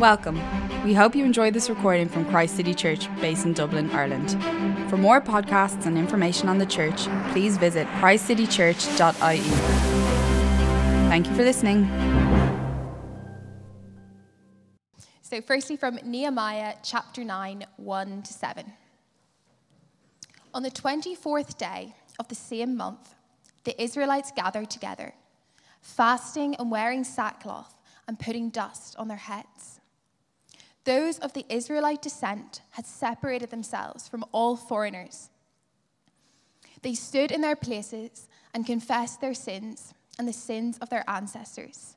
Welcome. We hope you enjoyed this recording from Christ City Church, based in Dublin, Ireland. For more podcasts and information on the church, please visit christcitychurch.ie. Thank you for listening. So, firstly, from Nehemiah chapter 9, 1 to 7. On the 24th day of the same month, the Israelites gathered together, fasting and wearing sackcloth and putting dust on their heads. Those of the Israelite descent had separated themselves from all foreigners. They stood in their places and confessed their sins and the sins of their ancestors.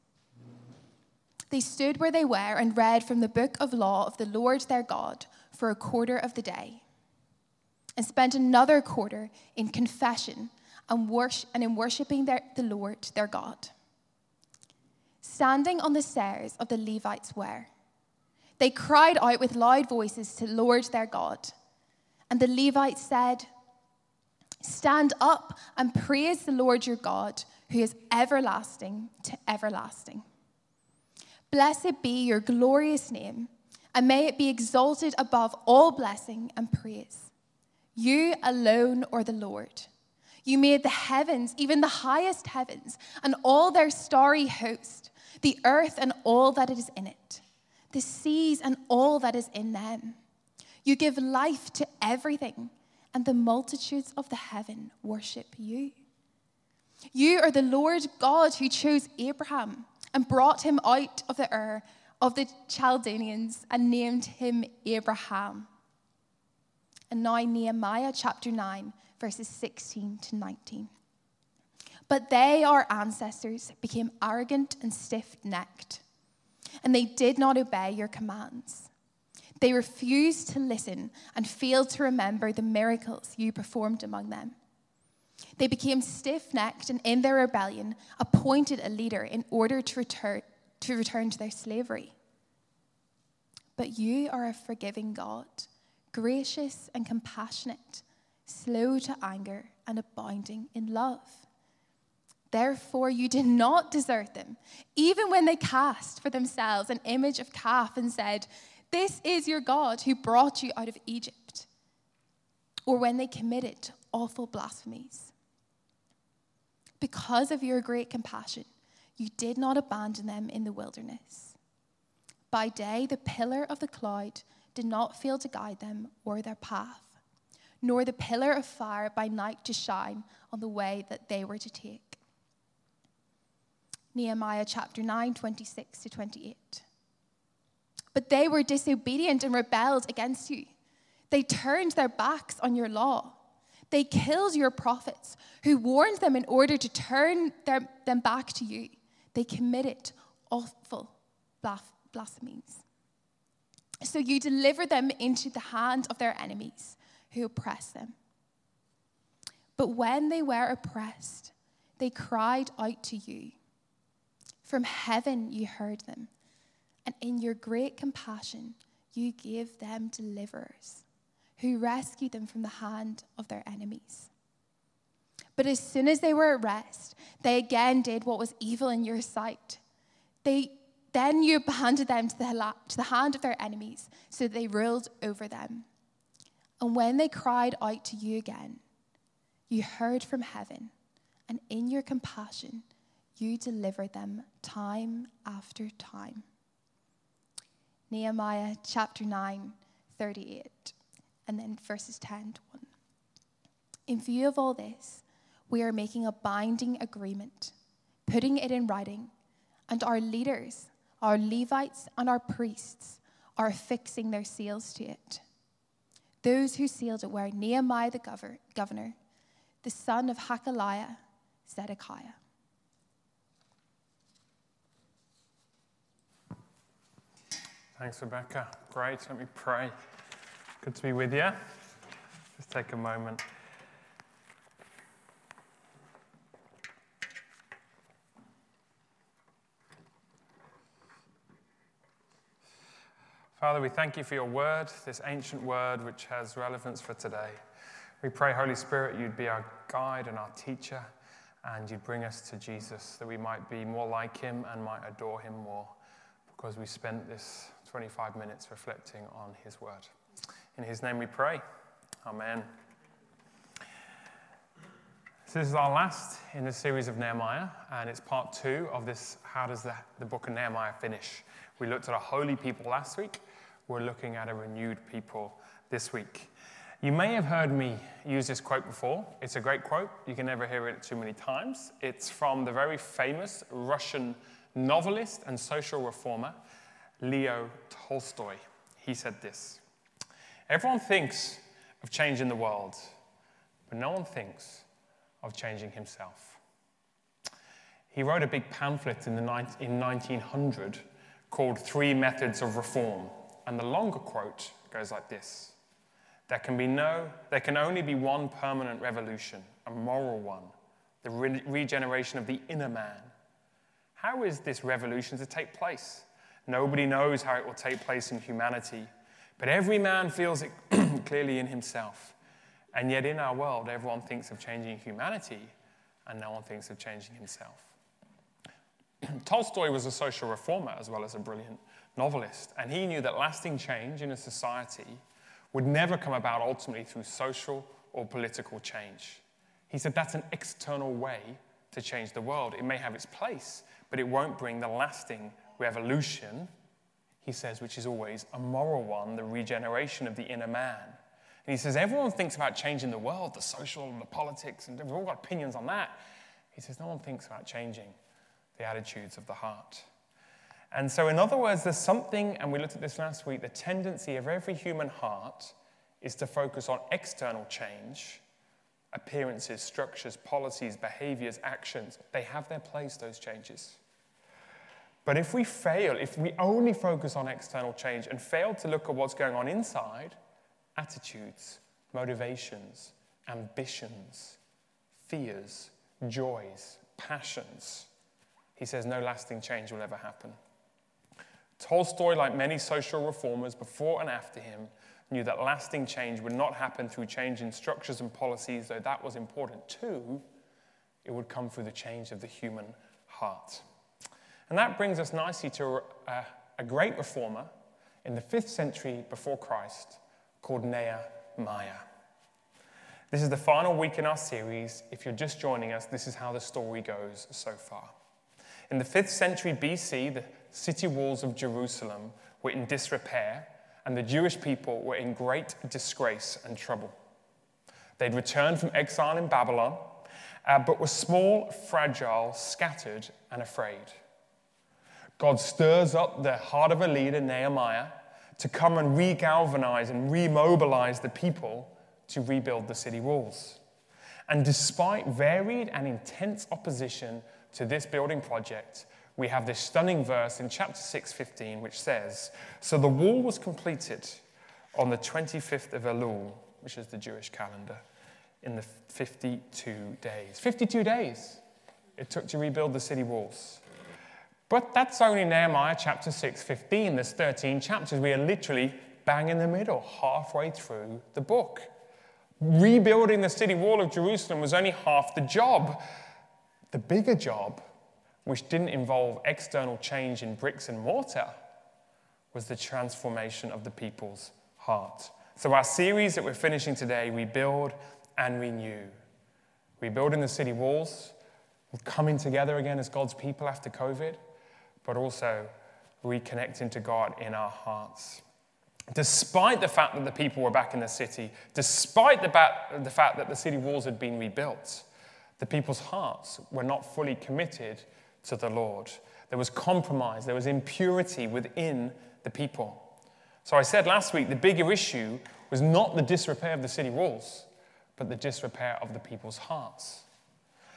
They stood where they were and read from the book of law of the Lord their God for a quarter of the day, and spent another quarter in confession and, worship, and in worshipping their, the Lord their God. Standing on the stairs of the Levites were they cried out with loud voices to Lord their God. And the Levites said, Stand up and praise the Lord your God, who is everlasting to everlasting. Blessed be your glorious name, and may it be exalted above all blessing and praise. You alone are the Lord. You made the heavens, even the highest heavens, and all their starry host, the earth and all that is in it the seas and all that is in them. You give life to everything, and the multitudes of the heaven worship you. You are the Lord God who chose Abraham and brought him out of the Ur of the Chaldeans and named him Abraham. And now, Nehemiah chapter 9, verses 16 to 19. But they, our ancestors, became arrogant and stiff necked and they did not obey your commands. They refused to listen and failed to remember the miracles you performed among them. They became stiff necked and, in their rebellion, appointed a leader in order to return, to return to their slavery. But you are a forgiving God, gracious and compassionate, slow to anger, and abounding in love Therefore, you did not desert them, even when they cast for themselves an image of calf and said, This is your God who brought you out of Egypt. Or when they committed awful blasphemies. Because of your great compassion, you did not abandon them in the wilderness. By day, the pillar of the cloud did not fail to guide them or their path, nor the pillar of fire by night to shine on the way that they were to take. Nehemiah chapter 9, 26 to 28. But they were disobedient and rebelled against you. They turned their backs on your law. They killed your prophets, who warned them in order to turn their, them back to you. They committed awful blasphemies. So you delivered them into the hand of their enemies who oppressed them. But when they were oppressed, they cried out to you from heaven you heard them, and in your great compassion you gave them deliverers who rescued them from the hand of their enemies. But as soon as they were at rest, they again did what was evil in your sight. They, then you abandoned them to the, to the hand of their enemies, so that they ruled over them. And when they cried out to you again, you heard from heaven, and in your compassion, you deliver them time after time. Nehemiah chapter 9, 38, and then verses 10 to 1. In view of all this, we are making a binding agreement, putting it in writing, and our leaders, our Levites, and our priests are affixing their seals to it. Those who sealed it were Nehemiah the governor, the son of Hakaliah, Zedekiah. Thanks, Rebecca. Great. Let me pray. Good to be with you. Just take a moment. Father, we thank you for your word, this ancient word which has relevance for today. We pray, Holy Spirit, you'd be our guide and our teacher, and you'd bring us to Jesus that we might be more like him and might adore him more because we spent this 25 minutes reflecting on his word. In his name we pray. Amen. So, this is our last in the series of Nehemiah, and it's part two of this How Does the, the Book of Nehemiah Finish? We looked at a holy people last week. We're looking at a renewed people this week. You may have heard me use this quote before. It's a great quote. You can never hear it too many times. It's from the very famous Russian novelist and social reformer, Leo Tolstoy. He said this Everyone thinks of changing the world, but no one thinks of changing himself. He wrote a big pamphlet in, the in 1900 called Three Methods of Reform, and the longer quote goes like this There can, be no, there can only be one permanent revolution, a moral one, the re- regeneration of the inner man. How is this revolution to take place? Nobody knows how it will take place in humanity, but every man feels it clearly in himself. And yet, in our world, everyone thinks of changing humanity, and no one thinks of changing himself. Tolstoy was a social reformer as well as a brilliant novelist, and he knew that lasting change in a society would never come about ultimately through social or political change. He said that's an external way to change the world. It may have its place, but it won't bring the lasting revolution, he says, which is always a moral one, the regeneration of the inner man. And he says, everyone thinks about changing the world, the social and the politics, and we've all got opinions on that. He says, no one thinks about changing the attitudes of the heart. And so, in other words, there's something, and we looked at this last week, the tendency of every human heart is to focus on external change, appearances, structures, policies, behaviors, actions. They have their place, those changes. But if we fail, if we only focus on external change and fail to look at what's going on inside, attitudes, motivations, ambitions, fears, joys, passions, he says no lasting change will ever happen. Tolstoy, like many social reformers before and after him, knew that lasting change would not happen through change in structures and policies, though that was important too. It would come through the change of the human heart. And that brings us nicely to a, a great reformer in the fifth century before Christ called Nehemiah. This is the final week in our series. If you're just joining us, this is how the story goes so far. In the 5th century BC, the city walls of Jerusalem were in disrepair, and the Jewish people were in great disgrace and trouble. They'd returned from exile in Babylon, uh, but were small, fragile, scattered, and afraid. God stirs up the heart of a leader, Nehemiah, to come and regalvanize and remobilize the people to rebuild the city walls. And despite varied and intense opposition to this building project, we have this stunning verse in chapter 6:15 which says, "So the wall was completed on the 25th of Elul, which is the Jewish calendar, in the 52 days. 52 days it took to rebuild the city walls. But that's only Nehemiah chapter 6, 15. There's 13 chapters. We are literally bang in the middle, halfway through the book. Rebuilding the city wall of Jerusalem was only half the job. The bigger job, which didn't involve external change in bricks and mortar, was the transformation of the people's heart. So, our series that we're finishing today, Rebuild and Renew. Rebuilding the city walls, coming together again as God's people after COVID but also reconnecting to God in our hearts. Despite the fact that the people were back in the city, despite the, ba- the fact that the city walls had been rebuilt, the people's hearts were not fully committed to the Lord. There was compromise, there was impurity within the people. So I said last week the bigger issue was not the disrepair of the city walls, but the disrepair of the people's hearts.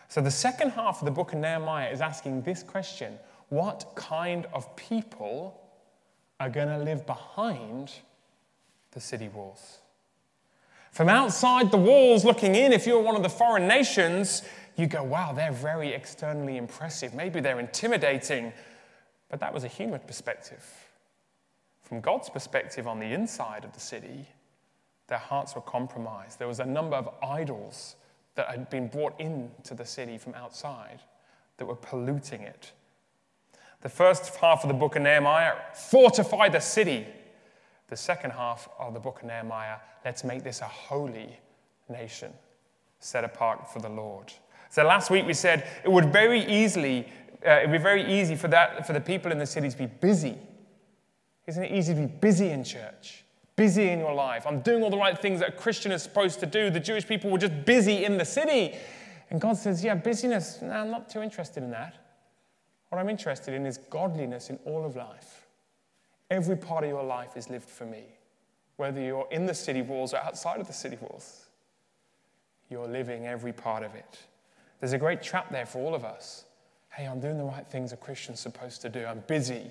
So the second half of the book of Nehemiah is asking this question what kind of people are going to live behind the city walls. From outside the walls looking in, if you're one of the foreign nations, you go, wow, they're very externally impressive. Maybe they're intimidating. But that was a human perspective. From God's perspective, on the inside of the city, their hearts were compromised. There was a number of idols that had been brought into the city from outside that were polluting it The first half of the book of Nehemiah, fortify the city. The second half of the book of Nehemiah, let's make this a holy nation set apart for the Lord. So last week we said it would very easily, uh, it would be very easy for, that, for the people in the city to be busy. Isn't it easy to be busy in church? Busy in your life. I'm doing all the right things that a Christian is supposed to do. The Jewish people were just busy in the city. And God says, Yeah, busyness, no, I'm not too interested in that. What I'm interested in is godliness in all of life. Every part of your life is lived for me, whether you're in the city walls or outside of the city walls. You're living every part of it. There's a great trap there for all of us. Hey, I'm doing the right things a Christian's supposed to do. I'm busy.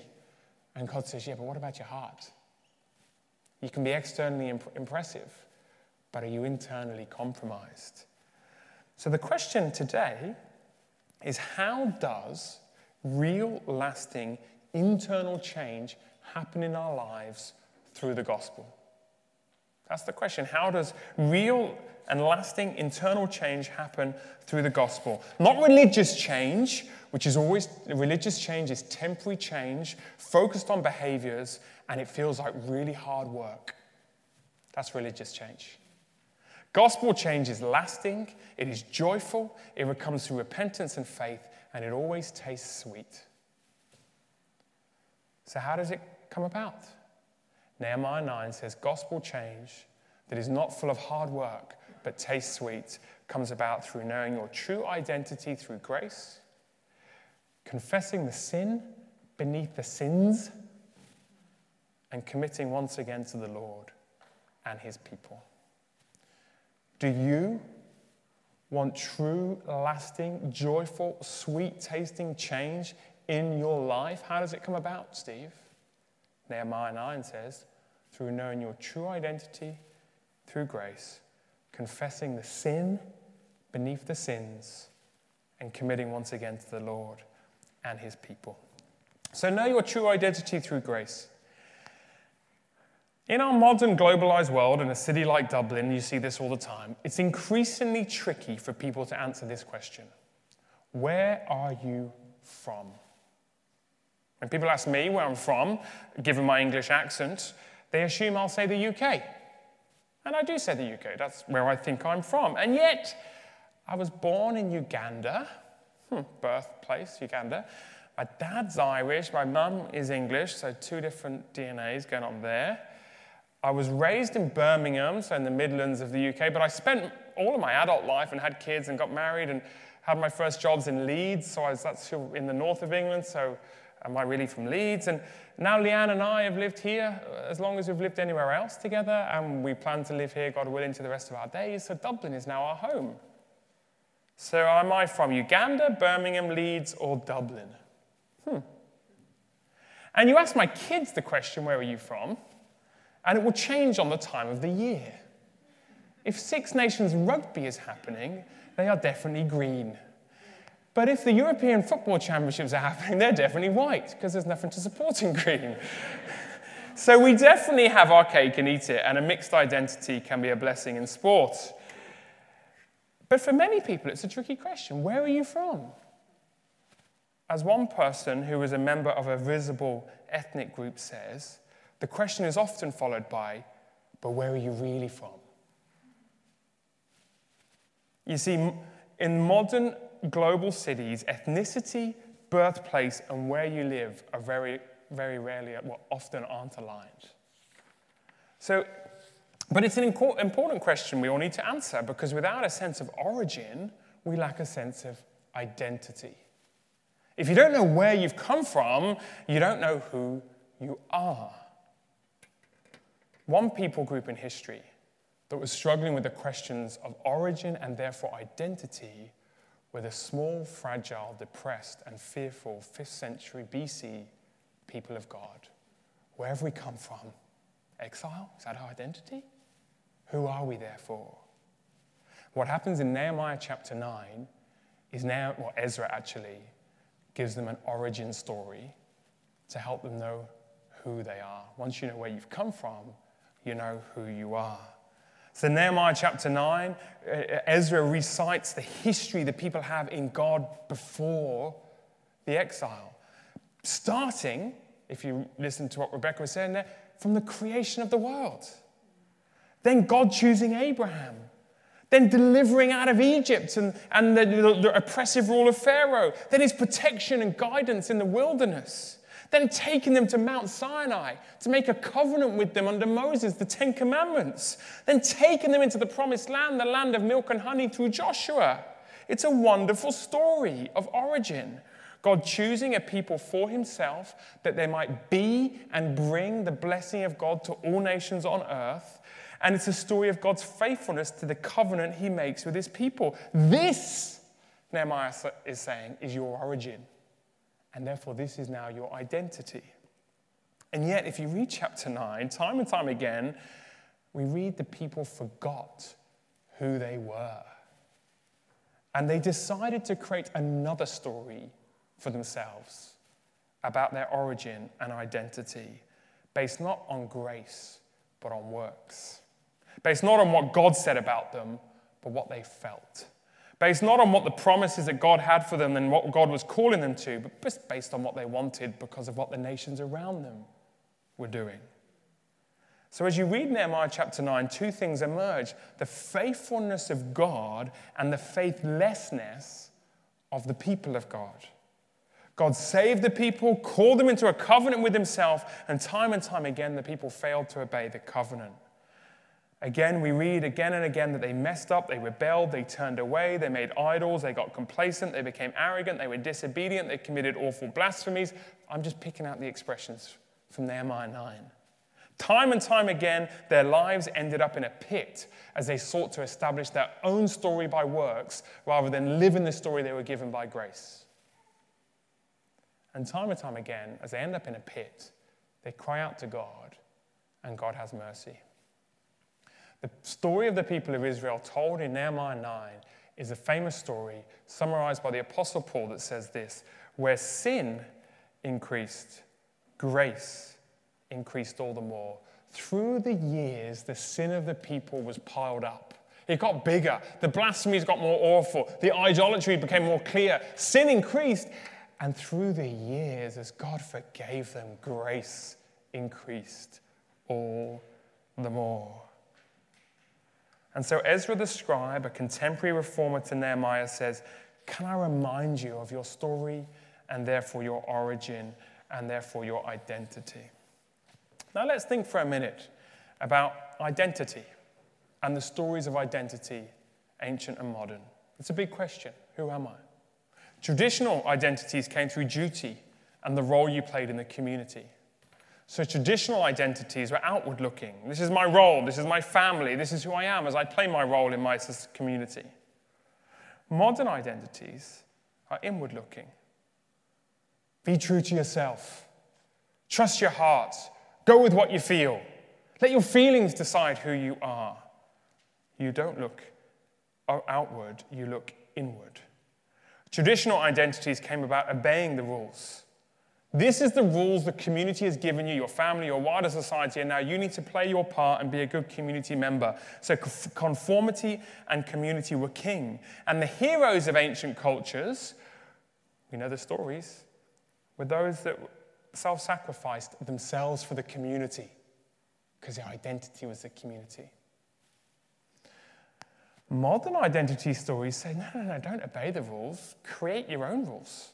And God says, Yeah, but what about your heart? You can be externally imp- impressive, but are you internally compromised? So the question today is how does real, lasting, internal change happen in our lives through the gospel? That's the question. How does real and lasting internal change happen through the gospel? Not religious change, which is always, religious change is temporary change, focused on behaviors, and it feels like really hard work. That's religious change. Gospel change is lasting, it is joyful, it comes through repentance and faith, and it always tastes sweet. So, how does it come about? Nehemiah 9 says, Gospel change that is not full of hard work but tastes sweet comes about through knowing your true identity through grace, confessing the sin beneath the sins, and committing once again to the Lord and his people. Do you want true, lasting, joyful, sweet tasting change in your life? How does it come about, Steve? Nehemiah 9 says, through knowing your true identity through grace, confessing the sin beneath the sins, and committing once again to the Lord and his people. So, know your true identity through grace. In our modern globalized world, in a city like Dublin, you see this all the time, it's increasingly tricky for people to answer this question Where are you from? When people ask me where I'm from, given my English accent, they assume I'll say the UK. And I do say the UK, that's where I think I'm from. And yet, I was born in Uganda, hmm, birthplace, Uganda. My dad's Irish, my mum is English, so two different DNAs going on there. I was raised in Birmingham, so in the Midlands of the UK, but I spent all of my adult life and had kids and got married and had my first jobs in Leeds. So I was, that's in the north of England. So am I really from Leeds? And now Leanne and I have lived here as long as we've lived anywhere else together, and we plan to live here, God willing, to the rest of our days. So Dublin is now our home. So am I from Uganda, Birmingham, Leeds, or Dublin? Hmm. And you ask my kids the question, where are you from? And it will change on the time of the year. If Six Nations rugby is happening, they are definitely green. But if the European Football Championships are happening, they're definitely white, because there's nothing to support in green. so we definitely have our cake and eat it, and a mixed identity can be a blessing in sport. But for many people, it's a tricky question where are you from? As one person who is a member of a visible ethnic group says, the question is often followed by, but where are you really from? You see, in modern global cities, ethnicity, birthplace, and where you live are very, very rarely, well, often aren't aligned. So, but it's an important question we all need to answer because without a sense of origin, we lack a sense of identity. If you don't know where you've come from, you don't know who you are. One people group in history that was struggling with the questions of origin and therefore identity were the small, fragile, depressed, and fearful 5th century BC people of God. Where have we come from? Exile? Is that our identity? Who are we therefore? What happens in Nehemiah chapter 9 is now, well, Ezra actually gives them an origin story to help them know who they are. Once you know where you've come from, you know who you are. So, Nehemiah chapter 9, uh, Ezra recites the history that people have in God before the exile. starting, if you listen to what Rebecca was saying there, from the creation of the world. Then God choosing Abraham. Then delivering out of Egypt and, and the, the, the oppressive rule of Pharaoh. Then his protection and guidance in the wilderness. Then taking them to Mount Sinai to make a covenant with them under Moses, the Ten Commandments. Then taking them into the promised land, the land of milk and honey through Joshua. It's a wonderful story of origin. God choosing a people for himself that they might be and bring the blessing of God to all nations on earth. And it's a story of God's faithfulness to the covenant he makes with his people. This, Nehemiah is saying, is your origin. And therefore, this is now your identity. And yet, if you read chapter 9, time and time again, we read the people forgot who they were. And they decided to create another story for themselves about their origin and identity, based not on grace, but on works. Based not on what God said about them, but what they felt. Based not on what the promises that God had for them and what God was calling them to, but just based on what they wanted because of what the nations around them were doing. So, as you read Nehemiah chapter 9, two things emerge the faithfulness of God and the faithlessness of the people of God. God saved the people, called them into a covenant with himself, and time and time again, the people failed to obey the covenant. Again, we read again and again that they messed up, they rebelled, they turned away, they made idols, they got complacent, they became arrogant, they were disobedient, they committed awful blasphemies. I'm just picking out the expressions from Nehemiah 9. Time and time again, their lives ended up in a pit as they sought to establish their own story by works rather than live in the story they were given by grace. And time and time again, as they end up in a pit, they cry out to God, and God has mercy. The story of the people of Israel told in Nehemiah 9 is a famous story summarized by the Apostle Paul that says this where sin increased, grace increased all the more. Through the years, the sin of the people was piled up. It got bigger. The blasphemies got more awful. The idolatry became more clear. Sin increased. And through the years, as God forgave them, grace increased all the more. And so Ezra the scribe, a contemporary reformer to Nehemiah, says, Can I remind you of your story and therefore your origin and therefore your identity? Now let's think for a minute about identity and the stories of identity, ancient and modern. It's a big question. Who am I? Traditional identities came through duty and the role you played in the community. So traditional identities were outward looking. This is my role, this is my family, this is who I am as I play my role in my community. Modern identities are inward looking. Be true to yourself. Trust your heart. Go with what you feel. Let your feelings decide who you are. You don't look outward, you look inward. Traditional identities came about obeying the rules. This is the rules the community has given you, your family, your wider society, and now you need to play your part and be a good community member. So, conformity and community were king. And the heroes of ancient cultures, we know the stories, were those that self sacrificed themselves for the community because their identity was the community. Modern identity stories say, no, no, no, don't obey the rules, create your own rules.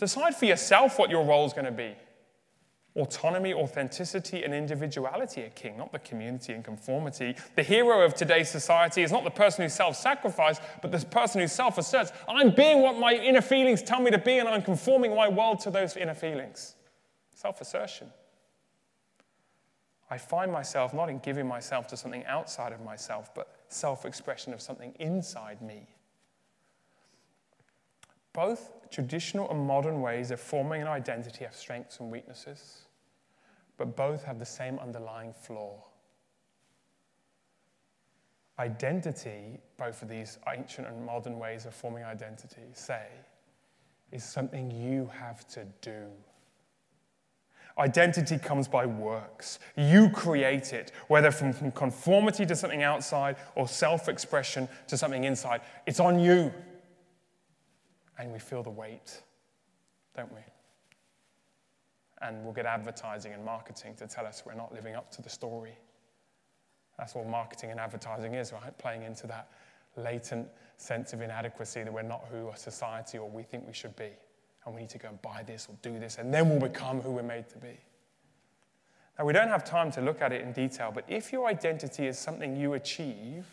Decide for yourself what your role is going to be. Autonomy, authenticity, and individuality are king, not the community and conformity. The hero of today's society is not the person who self sacrifices, but the person who self asserts. I'm being what my inner feelings tell me to be, and I'm conforming my world to those inner feelings. Self assertion. I find myself not in giving myself to something outside of myself, but self expression of something inside me. Both traditional and modern ways of forming an identity have strengths and weaknesses, but both have the same underlying flaw. Identity, both of these ancient and modern ways of forming identity, say, is something you have to do. Identity comes by works. You create it, whether from, conformity to something outside or self expression to something inside. It's on you. And we feel the weight, don't we? And we'll get advertising and marketing to tell us we're not living up to the story. That's what marketing and advertising is, right? Playing into that latent sense of inadequacy that we're not who a society or we think we should be. And we need to go and buy this or do this, and then we'll become who we're made to be. Now, we don't have time to look at it in detail, but if your identity is something you achieve,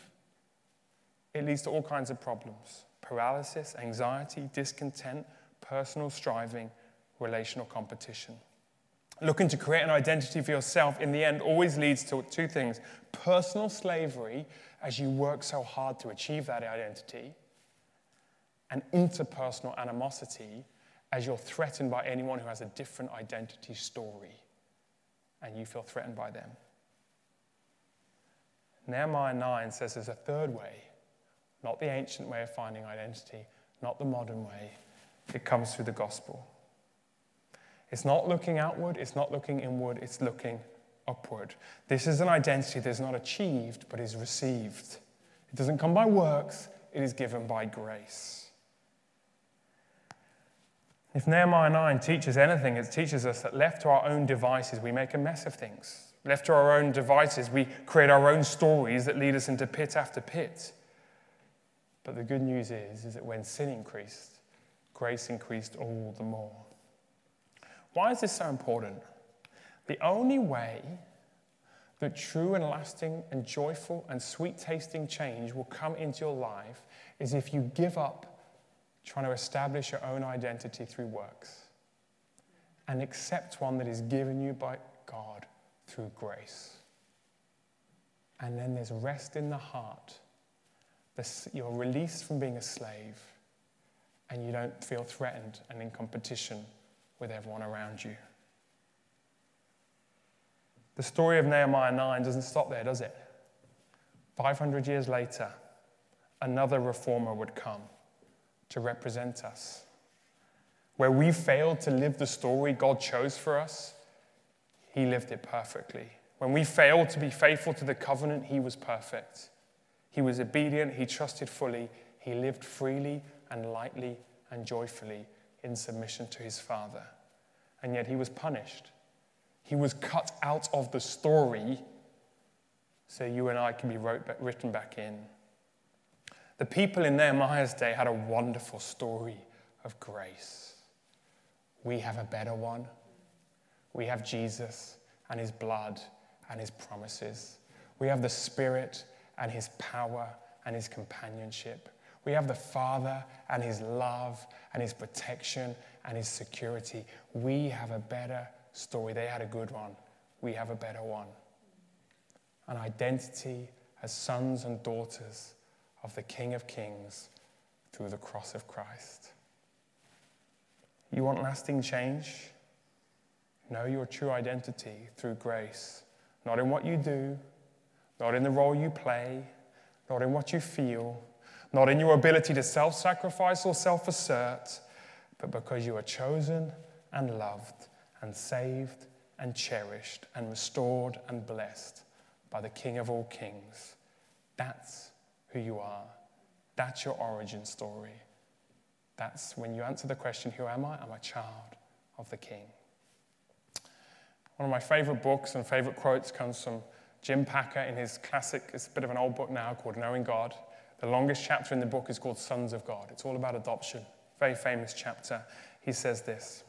it leads to all kinds of problems paralysis, anxiety, discontent, personal striving, relational competition. Looking to create an identity for yourself in the end always leads to two things personal slavery as you work so hard to achieve that identity, and interpersonal animosity as you're threatened by anyone who has a different identity story and you feel threatened by them. Nehemiah 9 says there's a third way, not the ancient way of finding identity, not the modern way. It comes through the gospel. It's not looking outward, it's not looking inward, it's looking upward. This is an identity that is not achieved, but is received. It doesn't come by works, it is given by grace. If Nehemiah 9 teaches anything, it teaches us that left to our own devices, we make a mess of things. Left to our own devices, we create our own stories that lead us into pit after pit. But the good news is, is that when sin increased, grace increased all the more. Why is this so important? The only way that true and lasting and joyful and sweet tasting change will come into your life is if you give up trying to establish your own identity through works and accept one that is given you by God through grace. And then there's rest in the heart. You're released from being a slave and you don't feel threatened and in competition with everyone around you. The story of Nehemiah 9 doesn't stop there, does it? 500 years later, another reformer would come to represent us. Where we failed to live the story God chose for us, He lived it perfectly. When we failed to be faithful to the covenant, He was perfect. He was obedient, He trusted fully, He lived freely and lightly and joyfully in submission to his father. And yet he was punished. He was cut out of the story so you and I can be wrote, written back in. The people in Nehemiah's day had a wonderful story of grace. We have a better one. We have Jesus and his blood and his promises. We have the Spirit and his power and his companionship. We have the Father and His love and His protection and His security. We have a better story. They had a good one. We have a better one. An identity as sons and daughters of the King of Kings through the cross of Christ. You want lasting change? Know your true identity through grace, not in what you do, not in the role you play, not in what you feel, not in your ability to self sacrifice or self assert, but because you are chosen and loved and saved and cherished and restored and blessed by the King of all kings. That's who you are. That's your origin story. That's when you answer the question, Who am I? I'm a child of the King. One of my favorite books and favorite quotes comes from Jim Packer in his classic, it's a bit of an old book now called Knowing God. The longest chapter in the book is called Sons of God. It's all about adoption. Very famous chapter. He says this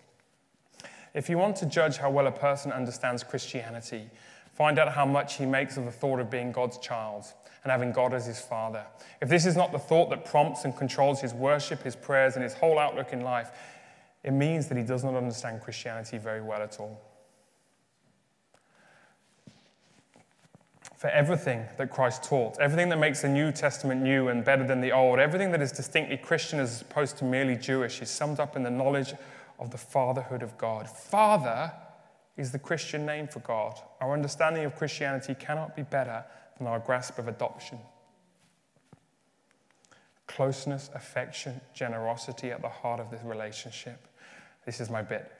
If you want to judge how well a person understands Christianity, find out how much he makes of the thought of being God's child and having God as his father. If this is not the thought that prompts and controls his worship, his prayers, and his whole outlook in life, it means that he does not understand Christianity very well at all. For everything that Christ taught, everything that makes the New Testament new and better than the Old, everything that is distinctly Christian as opposed to merely Jewish, is summed up in the knowledge of the fatherhood of God. Father is the Christian name for God. Our understanding of Christianity cannot be better than our grasp of adoption. Closeness, affection, generosity at the heart of this relationship. This is my bit.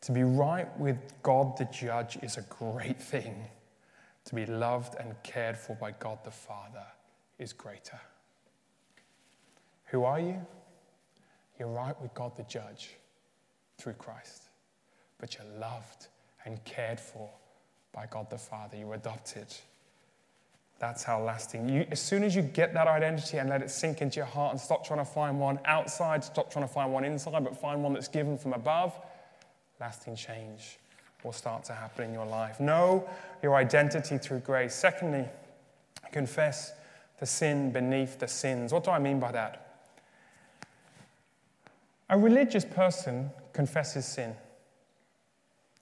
To be right with God the judge is a great thing to be loved and cared for by God the Father is greater. Who are you? You're right with God the judge through Christ. but you're loved and cared for by God the Father. You're adopted. That's how lasting. You, as soon as you get that identity and let it sink into your heart and stop trying to find one outside, stop trying to find one inside, but find one that's given from above, lasting change will start to happen in your life. Know your identity through grace. Secondly, confess the sin beneath the sins. What do I mean by that? A religious person confesses sin.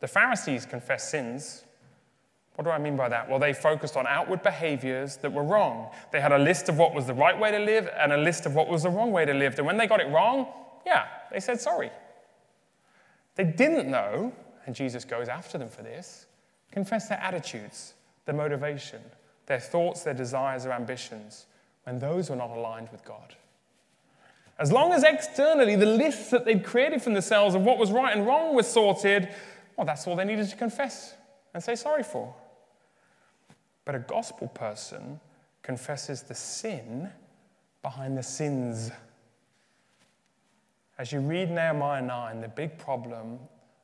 The Pharisees confess sins. What do I mean by that? Well, they focused on outward behaviors that were wrong. They had a list of what was the right way to live and a list of what was the wrong way to live. And when they got it wrong, yeah, they said sorry. They didn't know, and Jesus goes after them for this, confess their attitudes, their motivation, their thoughts, their desires, their ambitions, when those were not aligned with God. As long as externally the lists that they'd created for themselves of what was right and wrong was sorted, well, that's all they needed to confess and say sorry for. But a gospel person confesses the sin behind the sins. As you read Nehemiah 9, the big problem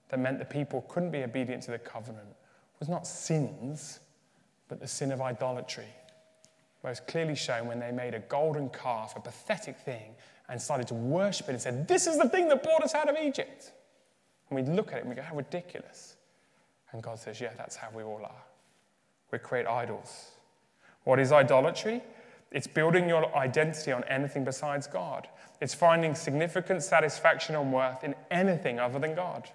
that meant the people couldn't be obedient to the covenant was not sins, but the sin of idolatry. Most clearly shown when they made a golden calf, a pathetic thing, and started to worship it and said, This is the thing that brought us out of Egypt. And we look at it and we go, How ridiculous. And God says, Yeah, that's how we all are. We create idols. What is idolatry? It's building your identity on anything besides God. It's finding significant satisfaction and worth in anything other than God.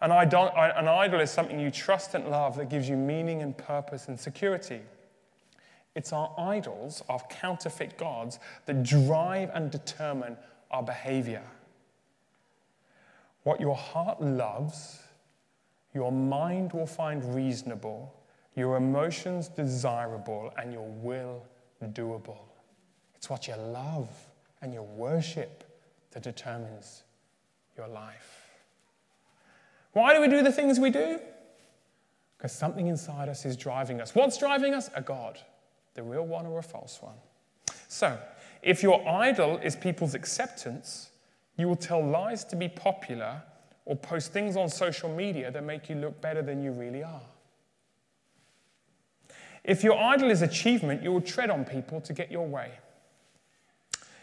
An idol, an idol is something you trust and love that gives you meaning and purpose and security. It's our idols, our counterfeit gods, that drive and determine our behavior. What your heart loves, your mind will find reasonable, your emotions desirable, and your will doable. It's what you love and your worship that determines your life. Why do we do the things we do? Because something inside us is driving us. What's driving us? A God the real one or a false one. So, if your idol is people's acceptance, you will tell lies to be popular or post things on social media that make you look better than you really are. If your idol is achievement, you will tread on people to get your way.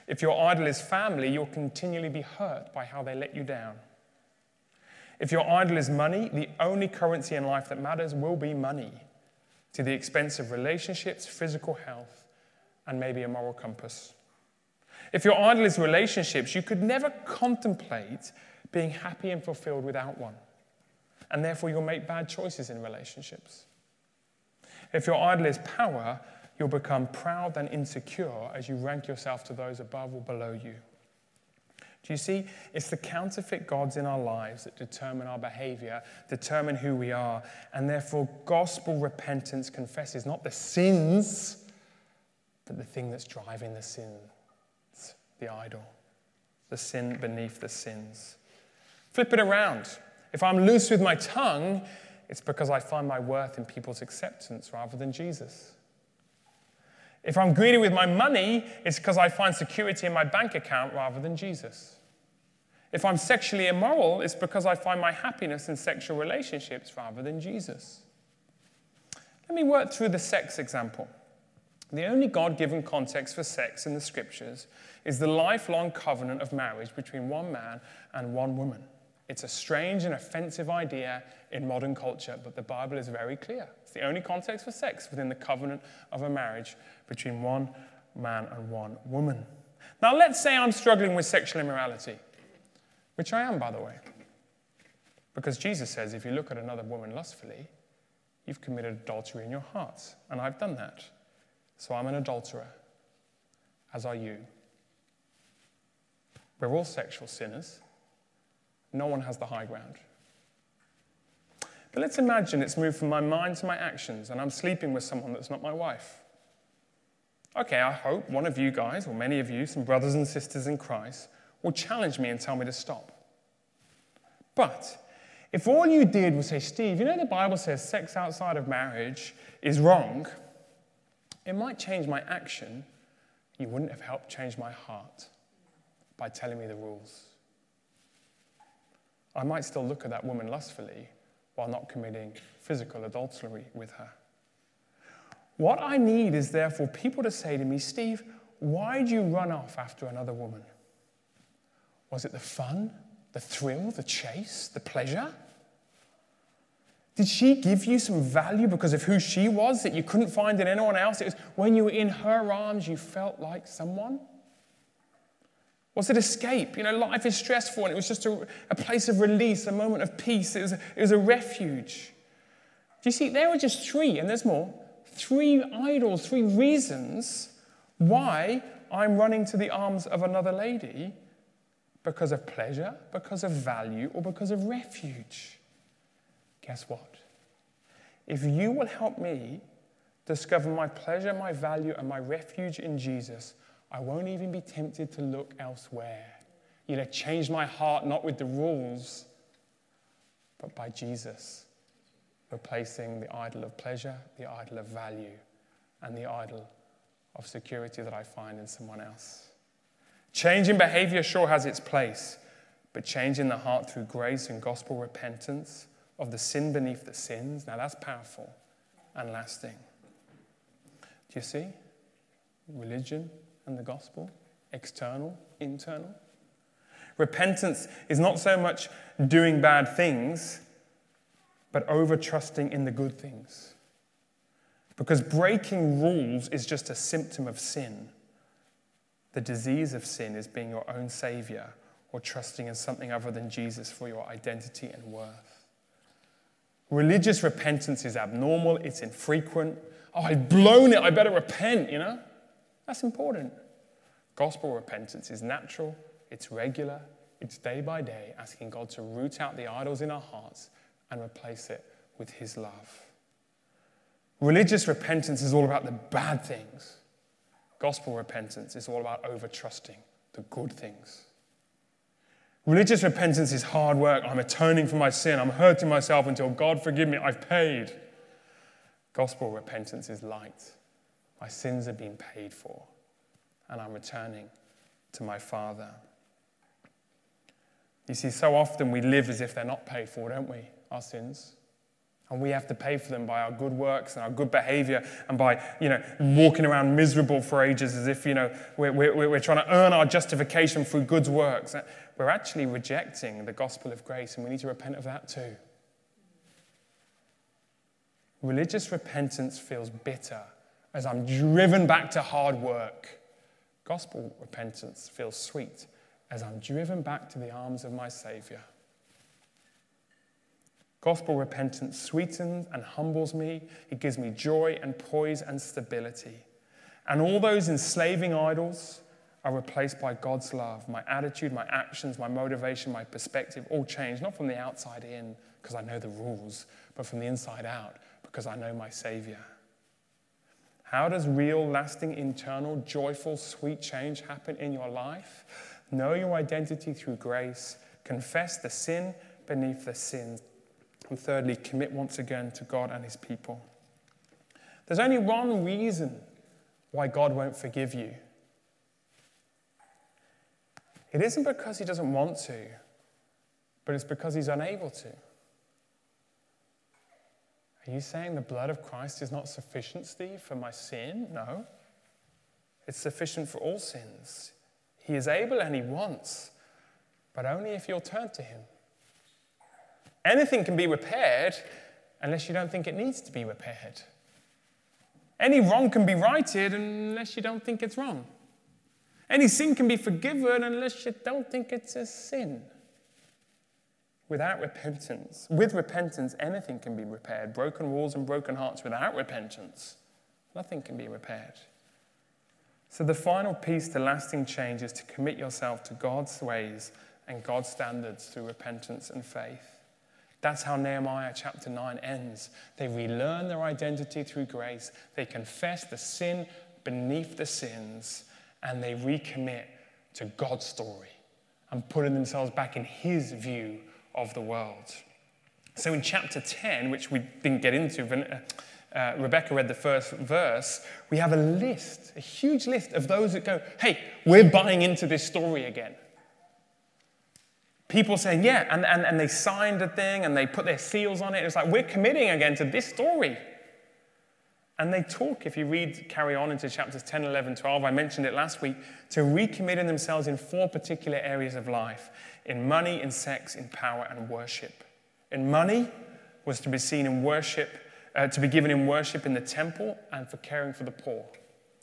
If your idol is family, you'll continually be hurt by how they let you down. If your idol is money, the only currency in life that matters will be money to the expense of relationships, physical health, and maybe a moral compass. If your idol is relationships, you could never contemplate being happy and fulfilled without one. And therefore, you'll make bad choices in relationships. If your idol is power, you'll become proud and insecure as you rank yourself to those above or below you. Do you see? It's the counterfeit gods in our lives that determine our behavior, determine who we are. And therefore, gospel repentance confesses not the sins, but the thing that's driving the sins the idol, the sin beneath the sins. Flip it around. If I'm loose with my tongue, it's because I find my worth in people's acceptance rather than Jesus. If I'm greedy with my money, it's because I find security in my bank account rather than Jesus. If I'm sexually immoral, it's because I find my happiness in sexual relationships rather than Jesus. Let me work through the sex example. The only God given context for sex in the scriptures is the lifelong covenant of marriage between one man and one woman. It's a strange and offensive idea in modern culture, but the Bible is very clear. It's the only context for sex within the covenant of a marriage between one man and one woman. Now, let's say I'm struggling with sexual immorality which I am, by the way. Because Jesus says if you look at another woman lustfully, you've committed adultery in your heart. And I've done that. So I'm an adulterer, as are you. We're all sexual sinners. No one has the high ground. But let's imagine it's moved from my mind to my actions, and I'm sleeping with someone that's not my wife. Okay, I hope one of you guys, or many of you, some brothers and sisters in Christ, will challenge me and tell me to stop. But if all you did was say, Steve, you know the Bible says sex outside of marriage is wrong, it might change my action. You wouldn't have helped change my heart by telling me the rules. I might still look at that woman lustfully, while not committing physical adultery with her. What I need is therefore people to say to me, Steve, why did you run off after another woman? Was it the fun, the thrill, the chase, the pleasure? Did she give you some value because of who she was that you couldn't find in anyone else? It was when you were in her arms, you felt like someone? Was it escape? You know, life is stressful and it was just a, a place of release, a moment of peace. It was it was a refuge. Do you see, there were just three, and there's more three idols, three reasons why I'm running to the arms of another lady because of pleasure, because of value, or because of refuge. Guess what? If you will help me discover my pleasure, my value, and my refuge in Jesus, I won't even be tempted to look elsewhere. You know, change my heart not with the rules, but by Jesus, replacing the idol of pleasure, the idol of value, and the idol of security that I find in someone else. Changing behavior sure has its place, but changing the heart through grace and gospel repentance of the sin beneath the sins, now that's powerful and lasting. Do you see? Religion and the gospel, external, internal. Repentance is not so much doing bad things, but over trusting in the good things. Because breaking rules is just a symptom of sin. The disease of sin is being your own savior or trusting in something other than Jesus for your identity and worth. Religious repentance is abnormal, it's infrequent. Oh, I've blown it, I better repent, you know? That's important. Gospel repentance is natural, it's regular, it's day by day, asking God to root out the idols in our hearts and replace it with His love. Religious repentance is all about the bad things. Gospel repentance is all about over trusting the good things. Religious repentance is hard work. I'm atoning for my sin. I'm hurting myself until God forgive me. I've paid. Gospel repentance is light. My sins have been paid for, and I'm returning to my Father. You see, so often we live as if they're not paid for, don't we? Our sins. And we have to pay for them by our good works and our good behavior and by, you know, walking around miserable for ages as if, you know, we're, we're, we're trying to earn our justification through good works. Uh, we're actually rejecting the gospel of grace and we need to repent of that too. Religious repentance feels bitter as I'm driven back to hard work. Gospel repentance feels sweet as I'm driven back to the arms of my Savior. Gospel repentance sweetens and humbles me. It gives me joy and poise and stability. And all those enslaving idols are replaced by God's love. My attitude, my actions, my motivation, my perspective all change, not from the outside in because I know the rules, but from the inside out because I know my Savior. How does real, lasting, internal, joyful, sweet change happen in your life? Know your identity through grace, confess the sin beneath the sins and thirdly, commit once again to God and his people. There's only one reason why God won't forgive you. It isn't because he doesn't want to, but it's because he's unable to. Are you saying the blood of Christ is not sufficient, Steve, for my sin? No. It's sufficient for all sins. He is able and he wants, but only if you'll turn to him. Anything can be repaired unless you don't think it needs to be repaired. Any wrong can be righted unless you don't think it's wrong. Any sin can be forgiven unless you don't think it's a sin. Without repentance, with repentance, anything can be repaired. Broken walls and broken hearts without repentance, nothing can be repaired. So, the final piece to lasting change is to commit yourself to God's ways and God's standards through repentance and faith. That's how Nehemiah chapter 9 ends. They relearn their identity through grace, they confess the sin beneath the sins, and they recommit to God's story and putting themselves back in His view of the world. So in chapter 10, which we didn't get into, uh, uh, Rebecca read the first verse, we have a list, a huge list of those that go, hey, we're buying into this story again. People saying, yeah, and, and, and they signed a thing and they put their seals on it. It's like, we're committing again to this story. And they talk, if you read, carry on into chapters 10, 11, 12, I mentioned it last week, to recommitting themselves in four particular areas of life in money, in sex, in power, and worship. In money was to be seen in worship, uh, to be given in worship in the temple and for caring for the poor.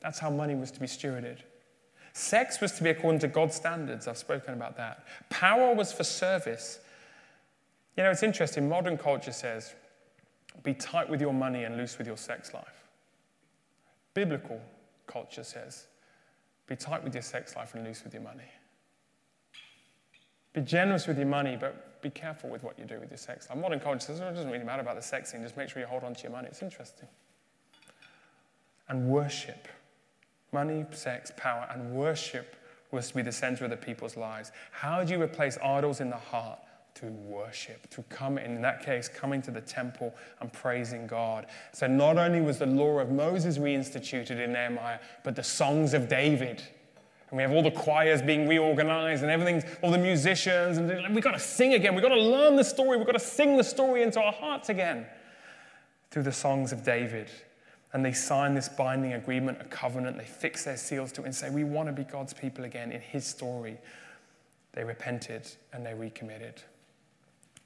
That's how money was to be stewarded. Sex was to be according to God's standards. I've spoken about that. Power was for service. You know, it's interesting. Modern culture says, be tight with your money and loose with your sex life. Biblical culture says, be tight with your sex life and loose with your money. Be generous with your money, but be careful with what you do with your sex life. Modern culture says, oh, it doesn't really matter about the sex thing, just make sure you hold on to your money. It's interesting. And worship. Money, sex, power, and worship was to be the center of the people's lives. How do you replace idols in the heart? To worship, to come, in that case, coming to the temple and praising God. So not only was the law of Moses reinstituted in Nehemiah, but the songs of David. And we have all the choirs being reorganized and everything, all the musicians, and we've got to sing again. We've got to learn the story. We've got to sing the story into our hearts again through the songs of David and they sign this binding agreement, a covenant. They fix their seals to it and say, We want to be God's people again in His story. They repented and they recommitted.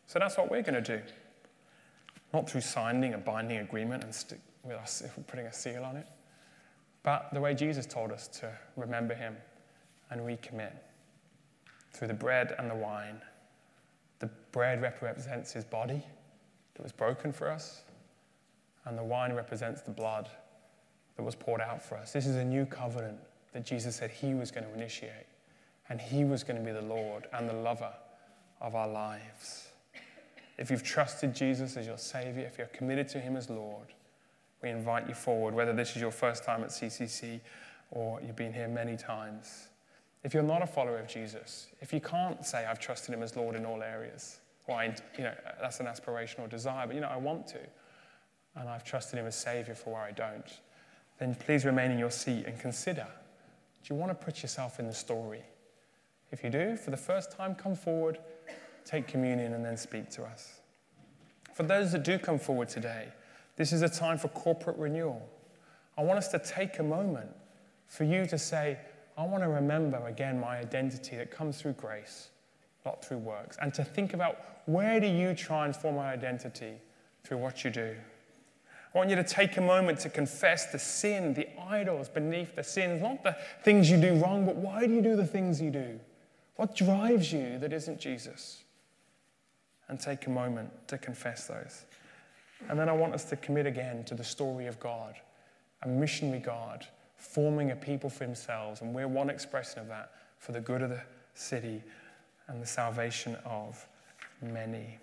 So that's what we're going to do. Not through signing a binding agreement and with us putting a seal on it, but the way Jesus told us to remember Him and recommit through the bread and the wine. The bread represents His body that was broken for us and the wine represents the blood that was poured out for us. This is a new covenant that Jesus said he was going to initiate, and he was going to be the Lord and the lover of our lives. If you've trusted Jesus as your Savior, if you're committed to him as Lord, we invite you forward, whether this is your first time at CCC or you've been here many times. If you're not a follower of Jesus, if you can't say, I've trusted him as Lord in all areas, why, you know, that's an aspirational desire, but you know, I want to and I've trusted Him as Savior for where I don't, then please remain in your seat and consider do you want to put yourself in the story? If you do, for the first time, come forward, take communion, and then speak to us. For those that do come forward today, this is a time for corporate renewal. I want us to take a moment for you to say, I want to remember again my identity that comes through grace, not through works, and to think about where do you try and form an identity through what you do. I want you to take a moment to confess the sin, the idols beneath the sins, not the things you do wrong, but why do you do the things you do? What drives you that isn't Jesus? And take a moment to confess those. And then I want us to commit again to the story of God, a missionary God, forming a people for himself. And we're one expression of that for the good of the city and the salvation of many.